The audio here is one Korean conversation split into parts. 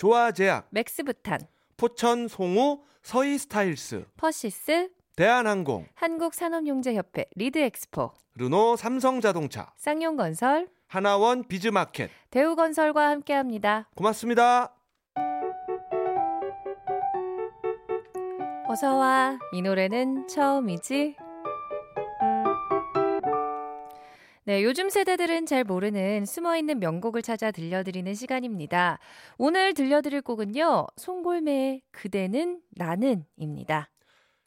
조아제약 맥스부탄 포천 송우 서희 스타힐스 퍼시스 대한항공 한국산업용재협회 리드엑스포 르노 삼성자동차 쌍용건설 하나원 비즈마켓 대우건설과 함께합니다. 고맙습니다. 어서와 이 노래는 처음이지 네, 요즘 세대들은 잘 모르는 숨어있는 명곡을 찾아 들려드리는 시간입니다. 오늘 들려드릴 곡은요, 송골매의 그대는 나는입니다.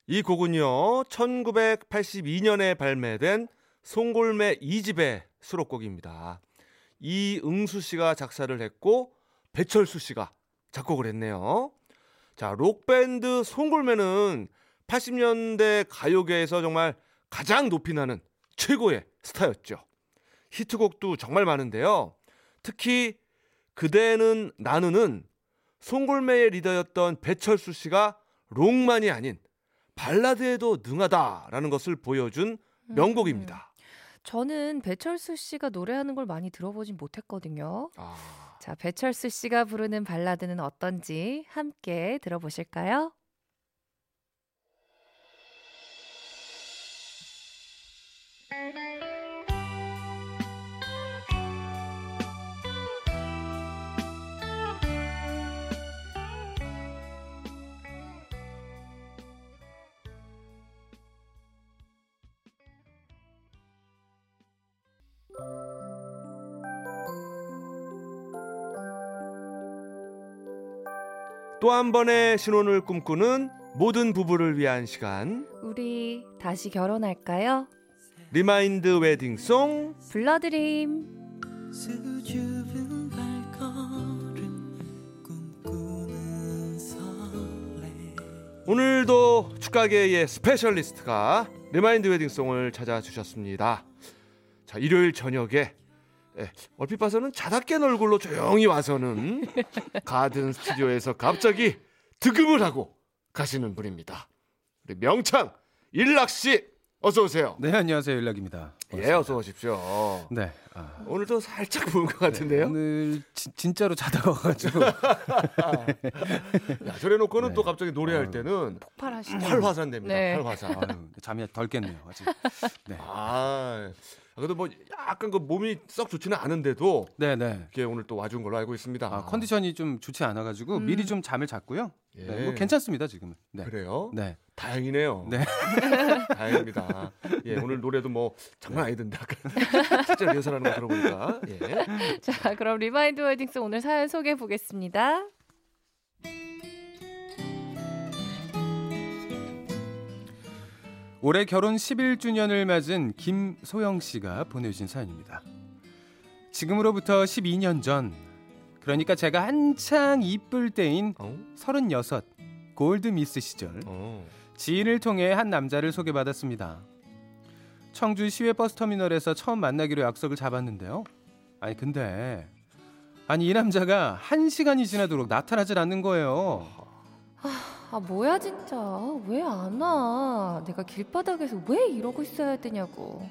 이 곡은요, 1982년에 발매된 송골매 2집의 수록곡입니다. 이응수 씨가 작사를 했고, 배철수 씨가 작곡을 했네요. 자, 록밴드 송골매는 80년대 가요계에서 정말 가장 높이 나는 최고의 스타였죠. 히트곡도 정말 많은데요. 특히 그대는 나는은 송골매의 리더였던 배철수 씨가 록만이 아닌 발라드에도 능하다라는 것을 보여준 명곡입니다. 음, 저는 배철수 씨가 노래하는 걸 많이 들어보진 못했거든요. 아... 자, 배철수 씨가 부르는 발라드는 어떤지 함께 들어보실까요? 또 한 번의 신혼을 꿈꾸는 모든 부부를 위한 시간. 우리 다시 결혼할까요? remind wedding song 불러드림. 오늘도 축가계의 specialist가 remind wedding song을 찾아주셨습니다. 자, 일요일 저녁에 예, 얼핏 봐서는 자다 깬 얼굴로 조용히 와서는 가든 스튜디오에서 갑자기 득음을 하고 가시는 분입니다. 우리 명창 일락 씨 어서 오세요. 네 안녕하세요 일락입니다. 예 어서 오십시오. 네 아. 오늘도 살짝 부은 것 같은데요. 네, 오늘 지, 진짜로 자다가 와가지고. 야 저래놓고는 네. 또 갑자기 노래할 때는 폭발하시죠. 활화산 됩니다. 네. 활화산. 아유, 잠이 덜 깼네요 아직. 네. 아 그래도 뭐 약간 그 몸이 썩 좋지는 않은데도 네네. 이게 오늘 또 와준 걸로 알고 있습니다. 아, 컨디션이 좀 좋지 않아가지고 음. 미리 좀 잠을 잤고요. 예. 네, 뭐 괜찮습니다 지금은. 네. 그래요? 네. 다행이네요. 네. 다행입니다. 예, 오늘 노래도 뭐 장난 아니던데 아까 실제 리허설하는 거 들어보니까. 예. 자, 그럼 remind wedding song 오늘 사연 소개해 보겠습니다. 올해 결혼 11주년을 맞은 김소영 씨가 보내주신 사연입니다. 지금으로부터 12년 전, 그러니까 제가 한창 이쁠 때인 어? 36 골드 미스 시절, 어. 지인을 통해 한 남자를 소개받았습니다. 청주 시외 버스터미널에서 처음 만나기로 약속을 잡았는데요. 아니 근데 아니 이 남자가 한 시간이 지나도록 나타나질 않는 거예요. 아 뭐야 진짜 왜 안 와? 내가 길바닥에서 왜 이러고 있어야 되냐고.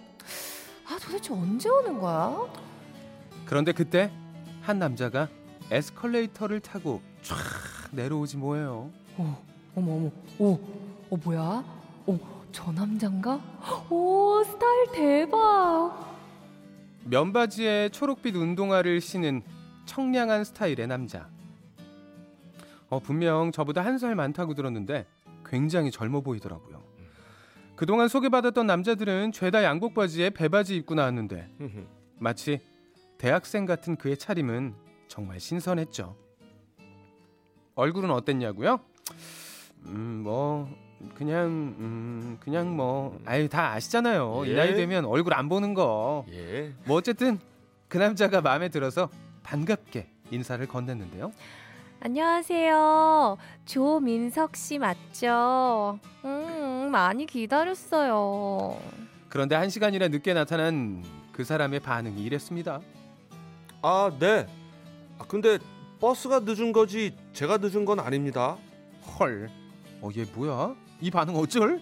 아 도대체 언제 오는 거야? 그런데 그때 한 남자가 에스컬레이터를 타고 쫙 내려오지 뭐예요. 어, 어머 어머, 오, 어 뭐야? 오, 저 남잔가? 오, 스타일 대박. 면바지에 초록빛 운동화를 신은 청량한 스타일의 남자. 어, 분명 저보다 한 살 많다고 들었는데 굉장히 젊어 보이더라고요. 그동안 소개받았던 남자들은 죄다 양복 바지에 배바지 입고 나왔는데 마치 대학생 같은 그의 차림은 정말 신선했죠. 얼굴은 어땠냐고요? 음, 뭐 그냥 음, 그냥 뭐 아유 다 아시잖아요. 예. 이 나이 되면 얼굴 안 보는 거. 예. 뭐 어쨌든 그 남자가 마음에 들어서 반갑게 인사를 건넸는데요. 안녕하세요. 조민석 씨 맞죠? 음, 많이 기다렸어요. 그런데 한 시간이나 늦게 나타난 그 사람의 반응이 이랬습니다. 아, 네. 아, 근데 버스가 늦은 거지 제가 늦은 건 아닙니다. 헐. 어, 얘 뭐야? 이 반응 어쩔?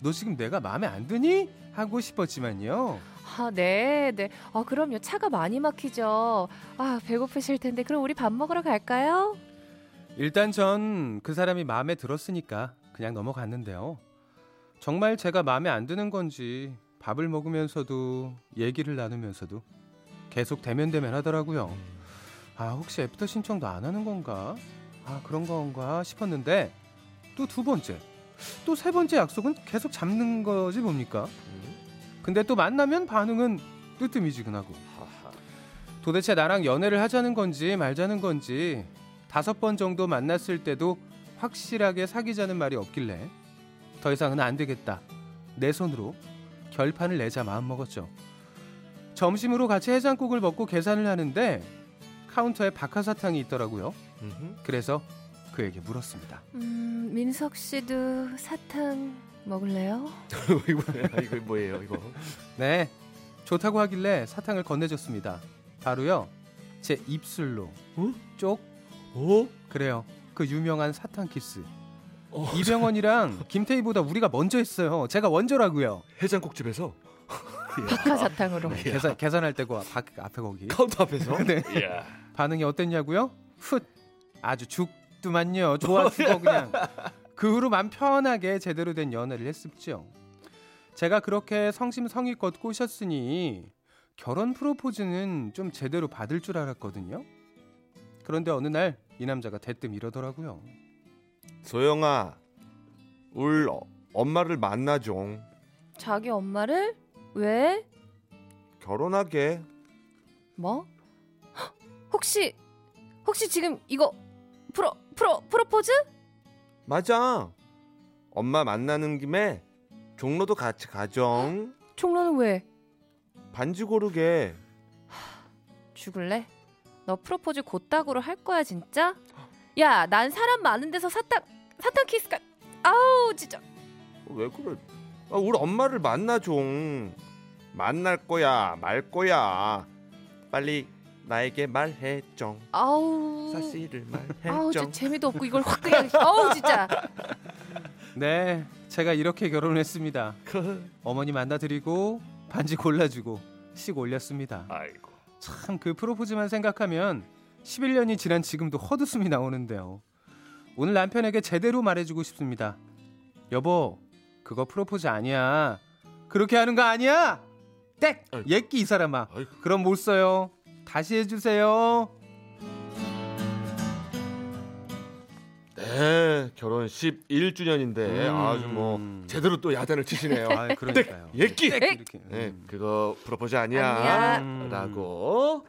너 지금 내가 마음에 안 드니? 하고 싶었지만요. 아, 네, 네. 아, 그럼요. 차가 많이 막히죠. 아, 배고프실 텐데. 그럼 우리 밥 먹으러 갈까요? 일단 전 그 사람이 마음에 들었으니까 그냥 넘어갔는데요. 정말 제가 마음에 안 드는 건지 밥을 먹으면서도 얘기를 나누면서도 계속 데면데면 하더라고요. 아, 혹시 after 신청도 안 하는 건가? 아, 그런 건가 싶었는데 또 두 번째, 또 세 번째 약속은 계속 잡는 거지 뭡니까? 근데 또 만나면 반응은 뜨뜻미지근하고. 도대체 나랑 연애를 하자는 건지 말자는 건지 다섯 번 정도 만났을 때도 확실하게 사귀자는 말이 없길래 더 이상은 안 되겠다. 내 손으로 결판을 내자 마음먹었죠. 점심으로 같이 해장국을 먹고 계산을 하는데 카운터에 박하사탕이 있더라고요. 음흠. 그래서 그에게 물었습니다. 음, 민석 씨도 사탕 먹을래요? 이거 뭐예요? 이거. 네, 좋다고 하길래 사탕을 건네줬습니다. 바로요, 제 입술로 어? 쪽 어? 그래요. 그 유명한 사탕 키스. 어, 이병헌이랑 김태희보다 우리가 먼저 했어요. 제가 원조라고요. 해장국집에서 박하사탕으로. 네. 계산 계산할 때고 박 앞에 거기. 카운터 앞에서. 네. 이야. 반응이 어땠냐고요? 훗 아주 죽더만요. 좋아 죽어 그냥. 그 후로 맘 편하게 제대로 된 연애를 했습죠. 제가 그렇게 성심성의껏 꼬셨으니 결혼 프로포즈는 좀 제대로 받을 줄 알았거든요. 그런데 어느 날 이 남자가 대뜸 이러더라고요. 소영아, 울 어- 엄마를 만나줘. 자기 엄마를? 왜? 결혼하게. 뭐? 헉, 혹시 혹시 지금 이거 프로 프로 프로포즈? 맞아. 엄마 만나는 김에 종로도 같이 가정. 총로는 왜? 반지 고르게. 죽을래? 너 프로포즈 곧다구로 할 거야 진짜? 야, 난 사람 많은 데서 사탕 사탕 키스가 아우 진짜. 왜 그래? 아, 우리 엄마를 만나줘. 만날 거야, 말 거야. 빨리 나에게 말해줘. 아우. 사실을 아우 말해줘. 진짜 재미도 없고 이걸 확 그냥 아우 진짜. 네, 제가 이렇게 결혼했습니다. 어머니 만나드리고 반지 골라주고 씩 올렸습니다. 아이고. 참 그 프로포즈만 생각하면 11년이 지난 지금도 헛웃음이 나오는데요. 오늘 남편에게 제대로 말해주고 싶습니다. 여보, 그거 프로포즈 아니야. 그렇게 하는 거 아니야. 땡! 아이고. 예끼 이 사람아. 아이고. 그럼 못 써요. 다시 해주세요. 네, 결혼 11주년인데 음. 아주 뭐 제대로 또 야단을 치시네요. 아, 그러니까요. 예끼. 땡! 이렇게. 네, 음. 그거 프로포즈 아니야. 아니야. 음. 라고.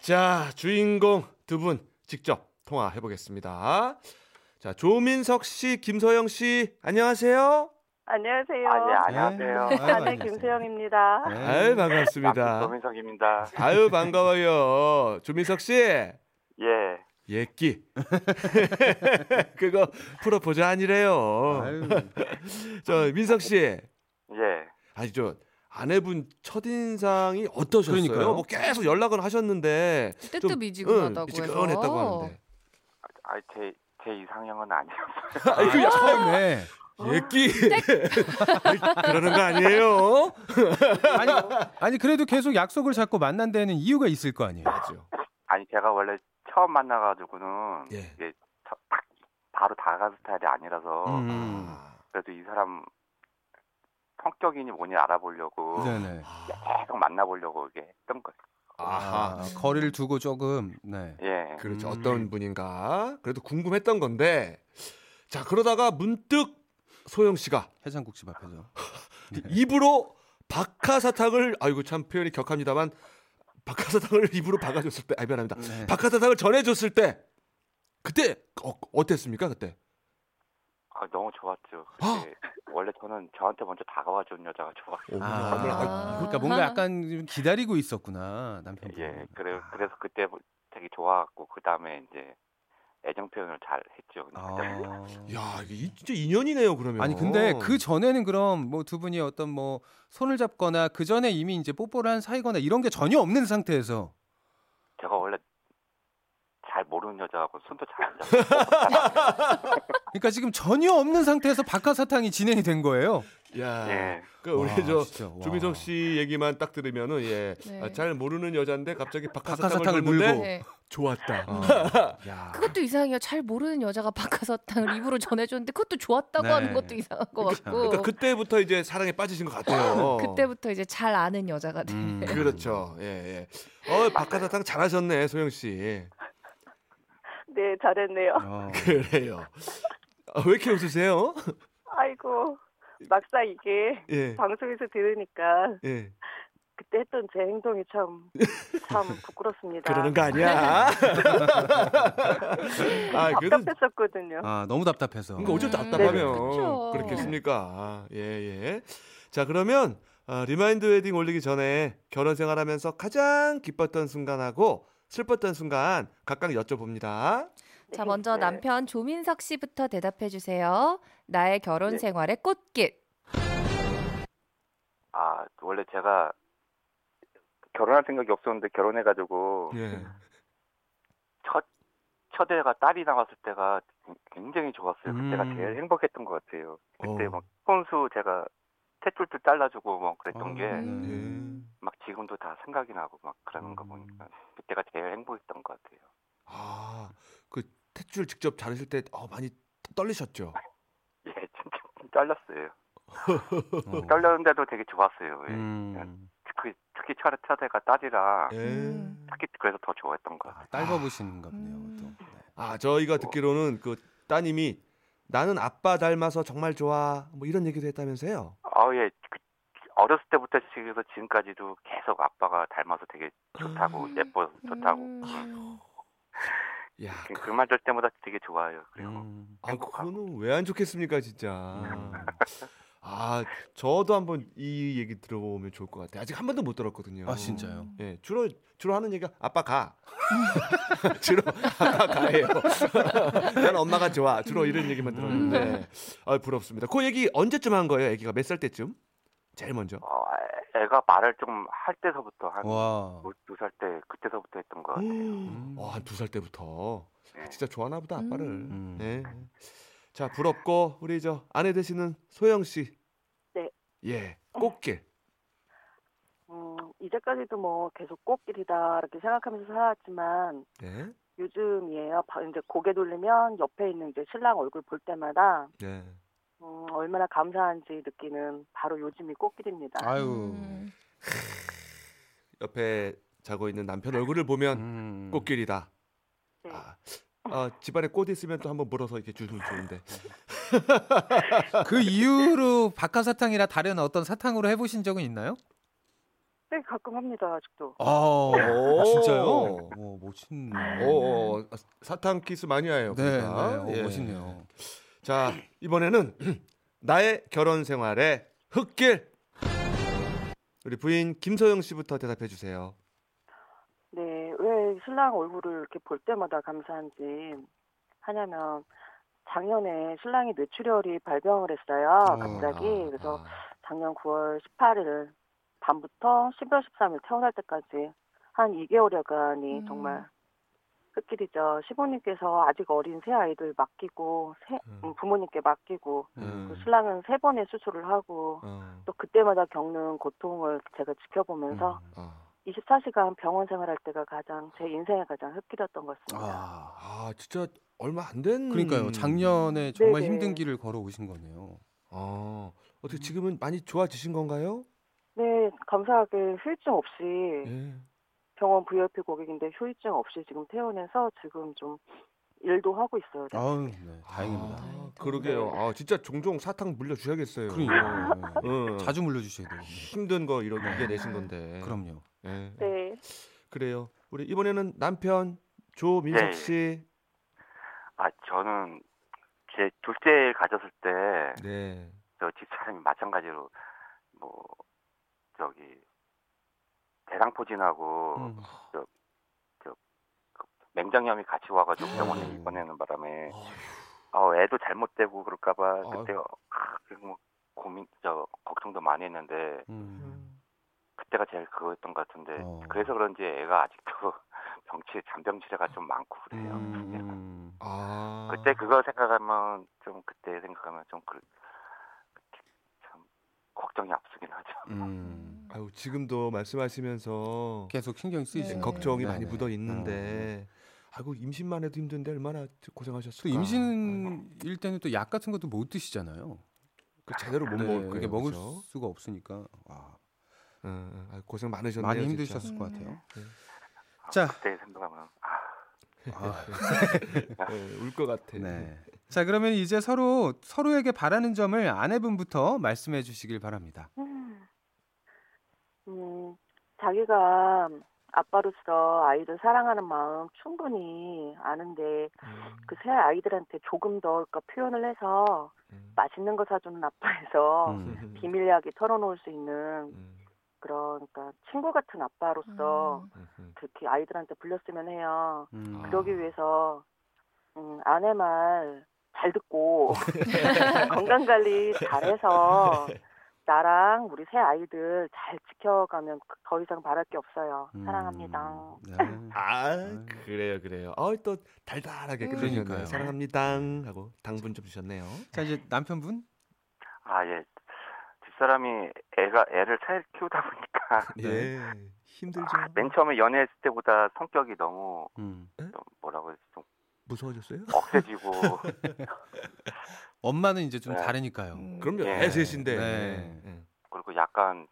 자, 주인공 두 분 직접 통화해 보겠습니다. 자, 조민석 씨, 김서영 씨, 안녕하세요. 안녕하세요. 아, 네, 안녕하세요. 아유, 아내 안녕하세요. 김수영입니다. 네. 아유, 반갑습니다. 노민석입니다. 아유, 반가워요. 조민석 씨, 예. 예끼. 그거 프로포즈 아니래요. 아유, 저 민석 씨, 예. 아니 저 아내분 첫 인상이 어떠셨어요? 그러니까요. 뭐 계속 연락은 하셨는데 좀, 뜨뜻미지근하다고 응, 미지근했다고 해서. 하는데. 아, 제, 제 이상형은 아니었어요. 아, 처음에. 예끼. 그러는 거 아니에요? 아니, 아니 그래도 계속 약속을 잡고 만난 데는 이유가 있을 거 아니에요. 맞죠. 아니, 제가 원래 처음 만나가지고는 예. 이게 저- 딱 바로 다가가는 스타일이 아니라서 음. 아, 그래도 이 사람 성격이니 뭐니 알아보려고 네네. 계속 만나보려고 이게 했던 거예요. 아하. 아, 거리를 두고 조금 네. 예. 그렇죠. 음. 어떤 분인가? 그래도 궁금했던 건데. 자, 그러다가 문득 소영 씨가 해장국집 앞에서. 입으로 박하사탕을 아이고 참 표현이 격합니다만 박하사탕을 입으로 박아줬을 때, 아 미안합니다. 네. 박하사탕을 전해줬을 때 그때 어, 어땠습니까 그때? 아, 너무 좋았죠. 아! 그때 원래 저는 저한테 먼저 다가와준 여자가 좋아요. 어머나, 아, 어머나, 아이고, 아. 그러니까 뭔가 약간 좀 기다리고 있었구나 남편. 예. 그래, 그래서 그때 되게 좋아갖고 그 다음에 이제 애정 표현을 잘 했죠. 아. 야, 이게 이- 진짜 인연이네요, 그러면. 아니 근데 그 전에는 그럼 뭐 두 분이 어떤 뭐 손을 잡거나 그 전에 이미 이제 뽀뽀를 한 사이거나 이런 게 전혀 없는 상태에서 제가 원래 잘 모르는 여자하고 손도 잘 안 잡고. 그러니까 지금 전혀 없는 상태에서 박하사탕이 진행이 된 거예요. 야. 예. 그 우리 와, 저 진짜, 와. 조민석 씨 얘기만 딱 들으면은 예. 네. 아, 잘 모르는 여자인데 갑자기 박하사탕을, 물고. 네. 좋았다. 어. 야. 그것도 이상해요. 잘 모르는 여자가 박하사탕을 입으로 전해줬는데 그것도 좋았다고 네. 하는 것도 이상한 것 같고. 그러니까 그때부터 이제 사랑에 빠지신 것 같아요. 그때부터 이제 잘 아는 여자가 돼. 음. 그렇죠. 예, 예. 어, 박하사탕 잘하셨네, 소영 씨. 네, 잘했네요. 어. 그래요. 아, 왜 이렇게 웃으세요? 아이고, 막상 이게 예. 방송에서 들으니까 예. 그때 했던 제 행동이 참, 참 부끄럽습니다. 그러는 거 아니야. 아, 답답했었거든요. 아 너무 답답해서. 그러니까 어쩔 때 음, 답답하면 그쵸. 그렇겠습니까? 예, 예. 자, 그러면 아, remind wedding 올리기 전에 결혼 생활하면서 가장 기뻤던 순간하고 슬펐던 순간 각각 여쭤봅니다. 자, 먼저 네. 남편 조민석 씨부터 대답해 주세요. 나의 결혼 네. 생활의 꽃길. 아 원래 제가 결혼할 생각이 없었는데 결혼해가지고 예. 첫 첫애가 딸이 나왔을 때가 굉장히 좋았어요. 그때가 음. 제일 행복했던 것 같아요. 그때 어. 막 손수 제가 탯줄도 잘라주고 뭐 그랬던 어, 게막 네. 지금도 다 생각이 나고 막 그러는 거 음. 보니까 그때가 제일 행복했던 것 같아요. 아, 그 탯줄 직접 자르실 때 어, 많이 떨리셨죠? 예, 잘렸어요. 어. 잘렸는데도 되게 좋았어요. 예. 음. 특히 특히 첫애 첫애가 딸이라 예. 음. 특히 그래서 더 좋아했던 것 같아요. 아, 딸 버부신가 보네요. 음. 또. 네. 아, 저희가 듣기로는 그 따님이 나는 아빠 닮아서 정말 좋아. 뭐 이런 얘기도 했다면서요? 아 예. 그, 어렸을 때부터 지금까지도 계속 아빠가 닮아서 되게 좋다고 음. 예뻐서 좋다고 음. 야, 그, 그말들 때마다 되게 좋아요. 그리고 음. 아. 그거는 왜 안 좋겠습니까, 진짜. 음. 아, 저도 한번 이 얘기 들어보면 좋을 것 같아요. 아직 한 번도 못 들었거든요. 아 진짜요? 예, 주로 주로 하는 얘기가 아빠 가. 주로 아빠 가예요. 난 엄마가 좋아. 주로 이런 얘기만 들었는데, 아 부럽습니다. 그 얘기 언제쯤 한 거예요? 아기가 몇 살 때쯤? 제일 먼저. 어, 애- 애가 말을 좀 할 때서부터 한 와. 두살 때 그때서부터 했던 것 같아요. 음. 어, 한두 살 때부터. 네. 진짜 좋아하나 보다 아빠를. 음. 예. 자 부럽고 우리 저 아내 되시는 소영 씨. 네. 예. 꽃길. 음, 이제까지도 뭐 계속 꽃길이다 이렇게 생각하면서 살았지만 예. 요즘이에요. 바- 이제 고개 돌리면 옆에 있는 이제 신랑 얼굴 볼 때마다 예. 음, 얼마나 감사한지 느끼는 바로 요즘이 꽃길입니다. 아유. 음. 옆에 자고 있는 남편 얼굴을 보면 음. 꽃길이다. 네. 아, 아, 집안에 꽃 있으면 또 한번 물어서 이렇게 주면 좋은데. 그 이후로 박하사탕이나 다른 어떤 사탕으로 해보신 적은 있나요? 네, 가끔 합니다 아직도. 아, 오. 진짜요? 오, 멋있네. 오, 오, 사탕 키스 마니아예요. 네, 그러니까. 네, 오, 예. 멋있네요. 자 이번에는 나의 결혼 생활의 흙길. 우리 부인 김소영 씨부터 대답해 주세요. 네, 왜 신랑 얼굴을 이렇게 볼 때마다 감사한지 하냐면 작년에 신랑이 뇌출혈이 발병을 했어요. 어, 갑자기 아, 그래서 아. 작년 9월 18일 밤부터 12월 13일 태어날 때까지 한 2개월여간이 음. 정말 흙길이죠. 시부님께서 아직 어린 새 아이들 맡기고 새- 음. 음, 부모님께 맡기고 음. 또 신랑은 세 번의 수술을 하고 어, 또 그때마다 겪는 고통을 제가 지켜보면서 음. 아, 24시간 병원 생활할 때가 가장 제 인생의 가장 흙길이었던 것 같습니다. 아, 아 진짜 얼마 안 된. 그러니까요. 작년에 정말 네네. 힘든 길을 걸어 오신 거네요. 아 어떻게 지금은 많이 좋아지신 건가요? 네, 감사하게 후유증 없이 예. 병원 VIP 고객인데 후유증 없이 지금 퇴원해서 지금 좀 일도 하고 있어요. 네. 아유, 네, 다행입니다. 아, 다행이다. 그러게요. 아 진짜 종종 사탕 물려 주셔야겠어요. 그러니까 응. 자주 물려주셔야 되겠네요. 힘든 거 이렇게 이겨내신 건데. 그럼요. 예. 네. 그래요. 우리 이번에는 남편 조민석 네. 씨. 아 저는 제 둘째 가졌을 때 네. 저 집사람이 마찬가지로 뭐 저기 대상포진하고 음. 맹장염이 같이 와가지고 병원에 아유. 입원하는 바람에 아, 애도 잘못되고 그럴까봐 아유. 그때 아, 뭐 고민 저 걱정도 많이 했는데 음. 그때가 제일 그거였던 것 같은데 어. 그래서 그런지 애가 아직도 병치 잔병치레가 좀 많고 그래요. 음. 음. 아. 그때 그거 생각하면 좀 그때 생각하면 좀 그, 참 걱정이 앞서긴 하죠. 음. 아유, 지금도 말씀하시면서 계속 신경 쓰이시는 네. 걱정이. 많이 네네. 묻어 있는데 아이고 임신만 해도 힘든데 얼마나 또 고생하셨을까. 임신일 때는 또 약 같은 것도 못 드시잖아요. 그 제대로 못 네, 먹을 거예요. 이게 먹을 그죠? 수가 없으니까 와. 아유, 고생 많으셨네요. 많이. 힘드셨을 것 음. 같아요. 아, 자. 그때 생각하면 아, 아, 네, 울것 같아. 네. 자 그러면 이제 서로 서로에게 바라는 점을 아내분부터 말씀해 주시길 바랍니다. 음, 음, 자기가 아빠로서 아이들 사랑하는 마음 충분히 아는데 음, 그새 아이들한테 조금 더 그러니까 표현을 해서 음. 맛있는 거 사주는 아빠에서 음. 비밀 이야기 털어놓을 수 있는 음, 그러니까 친구 같은 아빠로서 음. 음, 음. 그렇게 아이들한테 불렸으면 해요. 음. 그러기 위해서 음, 아내 말 잘 듣고 건강 관리 잘해서 나랑 우리 새 아이들 잘 지켜가면 그- 더 이상 바랄 게 없어요. 음. 사랑합니다. 네. 아 아유. 그래요 그래요. 어또 달달하게 음. 그러니까요. 사랑합니다 하고 당분 좀 주셨네요. 자 이제 남편분 아 예. 집사람이 애가 애를 잘 키우다 보니까 예 힘들죠. 아, 맨 처음에 연애했을 때보다 성격이 너무 음. 좀 뭐라고 해야지 좀 무서워졌어요? 억세지고 엄마는 이제 좀 네. 다르니까요. 음. 그럼요. 예. 애 셋인데. 네. 예. 그리고 약간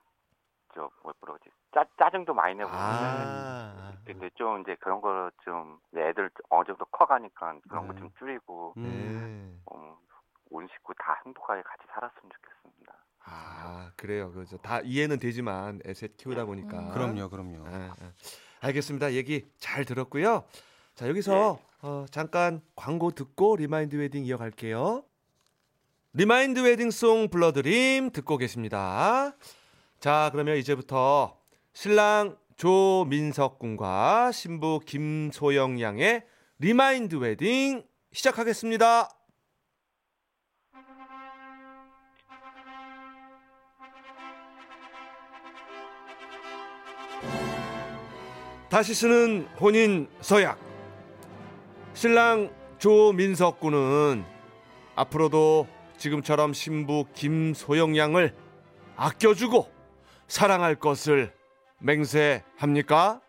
저 뭐라고 하지 짜, 짜증도 많이 내고 아. 근데 좀 이제 그런 거를 좀 애들 어느 정도 커가니까 그런 거 네. 좀 줄이고 음. 네. 음, 온 식구 다 행복하게 같이 살았으면 좋겠습니다. 아 그래요. 그죠. 다 이해는 되지만 애셋 키우다 보니까. 음. 그럼요, 그럼요. 아, 아. 알겠습니다. 얘기 잘 들었고요. 자 여기서 어, 잠깐 광고 듣고 리마인드 웨딩 이어갈게요. 리마인드 웨딩송 불러드림 듣고 계십니다. 자 그러면 이제부터 신랑 조민석 군과 신부 김소영 양의 리마인드 웨딩 시작하겠습니다. 다시 쓰는 혼인 서약. 신랑 조민석 군은 앞으로도 지금처럼 신부 김소영 양을 아껴주고 사랑할 것을 맹세합니까?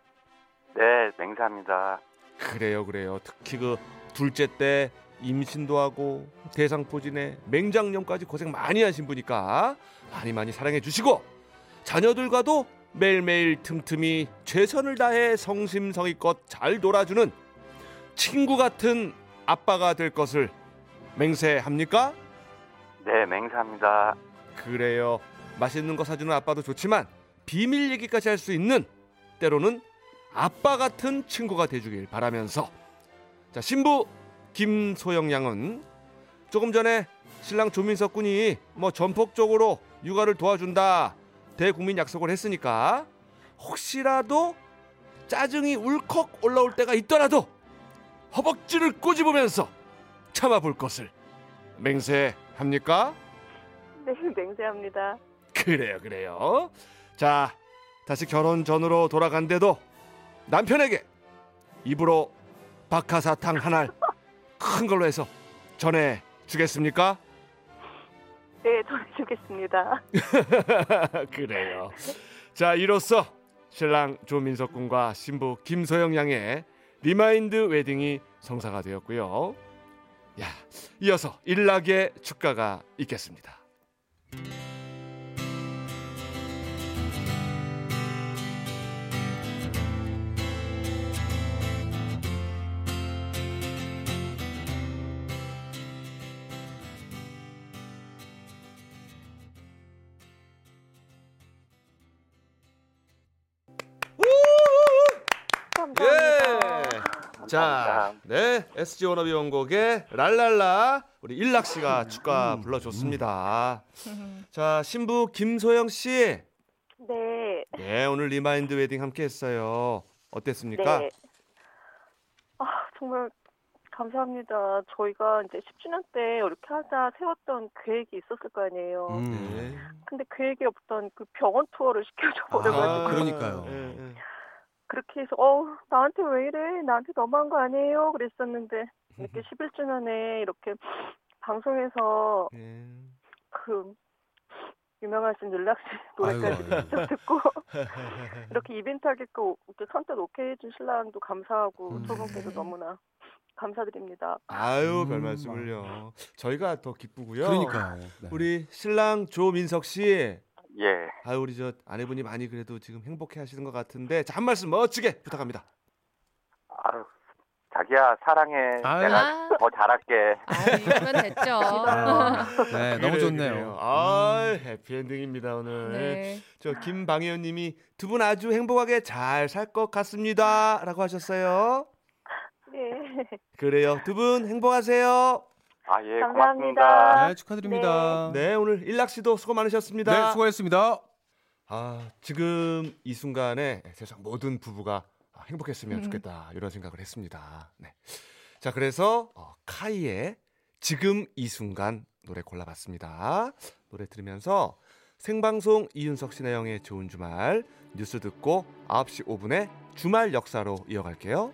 네, 맹세합니다. 그래요, 그래요. 특히 그 둘째 때 임신도 하고 대상포진에 맹장염까지 고생 많이 하신 분이니까 많이 많이 사랑해 주시고 자녀들과도 매일매일 틈틈이 최선을 다해 성심성의껏 잘 놀아주는 친구 같은 아빠가 될 것을 맹세합니까? 네, 맹세합니다. 그래요. 맛있는 거 사주는 아빠도 좋지만 비밀 얘기까지 할 수 있는 때로는 아빠 같은 친구가 돼주길 바라면서 자 신부 김소영 양은 조금 전에 신랑 조민석 군이 뭐 전폭적으로 육아를 도와준다 대국민 약속을 했으니까 혹시라도 짜증이 울컥 올라올 때가 있더라도 허벅지를 꼬집으면서 참아볼 것을 맹세 합니까? 네, 맹세합니다. 그래요, 그래요. 자, 다시 결혼 전으로 돌아간데도 남편에게 입으로 박하사탕 한알 큰 걸로 해서 전해 주겠습니까? 네, 전해주겠습니다. 그래요. 자, 이로써 신랑 조민석 군과 신부 김소영 양의 리마인드 웨딩이 성사가 되었고요. 야, 이어서 일락의 축가가 있겠습니다. 감사합니다. 예. 자, 네 SG 워너비 원곡의 랄랄라 우리 일락 씨가 축가 불러줬습니다. 자 신부 김소영 씨, 네, 네 오늘 리마인드 웨딩 함께했어요. 어땠습니까? 네. 아, 정말 감사합니다. 저희가 이제 10주년 때 이렇게 하자 세웠던 계획이 있었을 거 아니에요. 음. 네. 근데 계획이 없던 그 병원 투어를 시켜줘 버려가지고 아, 그러니까요. 예, 예. 그렇게 해서 어 나한테 왜 이래 나한테 너무한 거 아니에요 그랬었는데 이렇게 11주년에 이렇게 방송에서 예. 그 유명하신 율락 씨 노래까지 아이고, 아이고. 직접 듣고 이렇게 이벤트 하게끔 이렇게 선뜻 오케이 해준 신랑도 감사하고 음. 저분께도 너무나 감사드립니다. 아유 별 음, 말씀을요. 저희가 더 기쁘고요. 그러니까요. 네. 우리 신랑 조민석 씨. 예. 아유 우리 저 아내분이 많이 그래도 지금 행복해 하시는 것 같은데 자 한 말씀 멋지게 부탁합니다. 아유, 자기야 사랑해. 아유. 내가 아, 더 잘할게. 아, 이러면 됐죠. 아, 네, 너무 좋네요. 아 해피엔딩입니다 오늘. 네. 저 김방혜원님이 두 분 아주 행복하게 잘 살 것 같습니다라고 하셨어요. 네. 그래요 두 분 행복하세요. 아, 예, 감사합니다. 고맙습니다. 네, 축하드립니다. 네 오늘 일락 씨도 수고 많으셨습니다. 네, 수고했습니다. 아 지금 이 순간에 세상 모든 부부가 아, 행복했으면 음. 좋겠다 이런 생각을 했습니다. 네. 자 그래서 어, 카이의 지금 이 순간 노래 골라봤습니다. 노래 들으면서 생방송 이윤석 신혜영의 좋은 주말 뉴스 듣고 9시 5분에 주말 역사로 이어갈게요.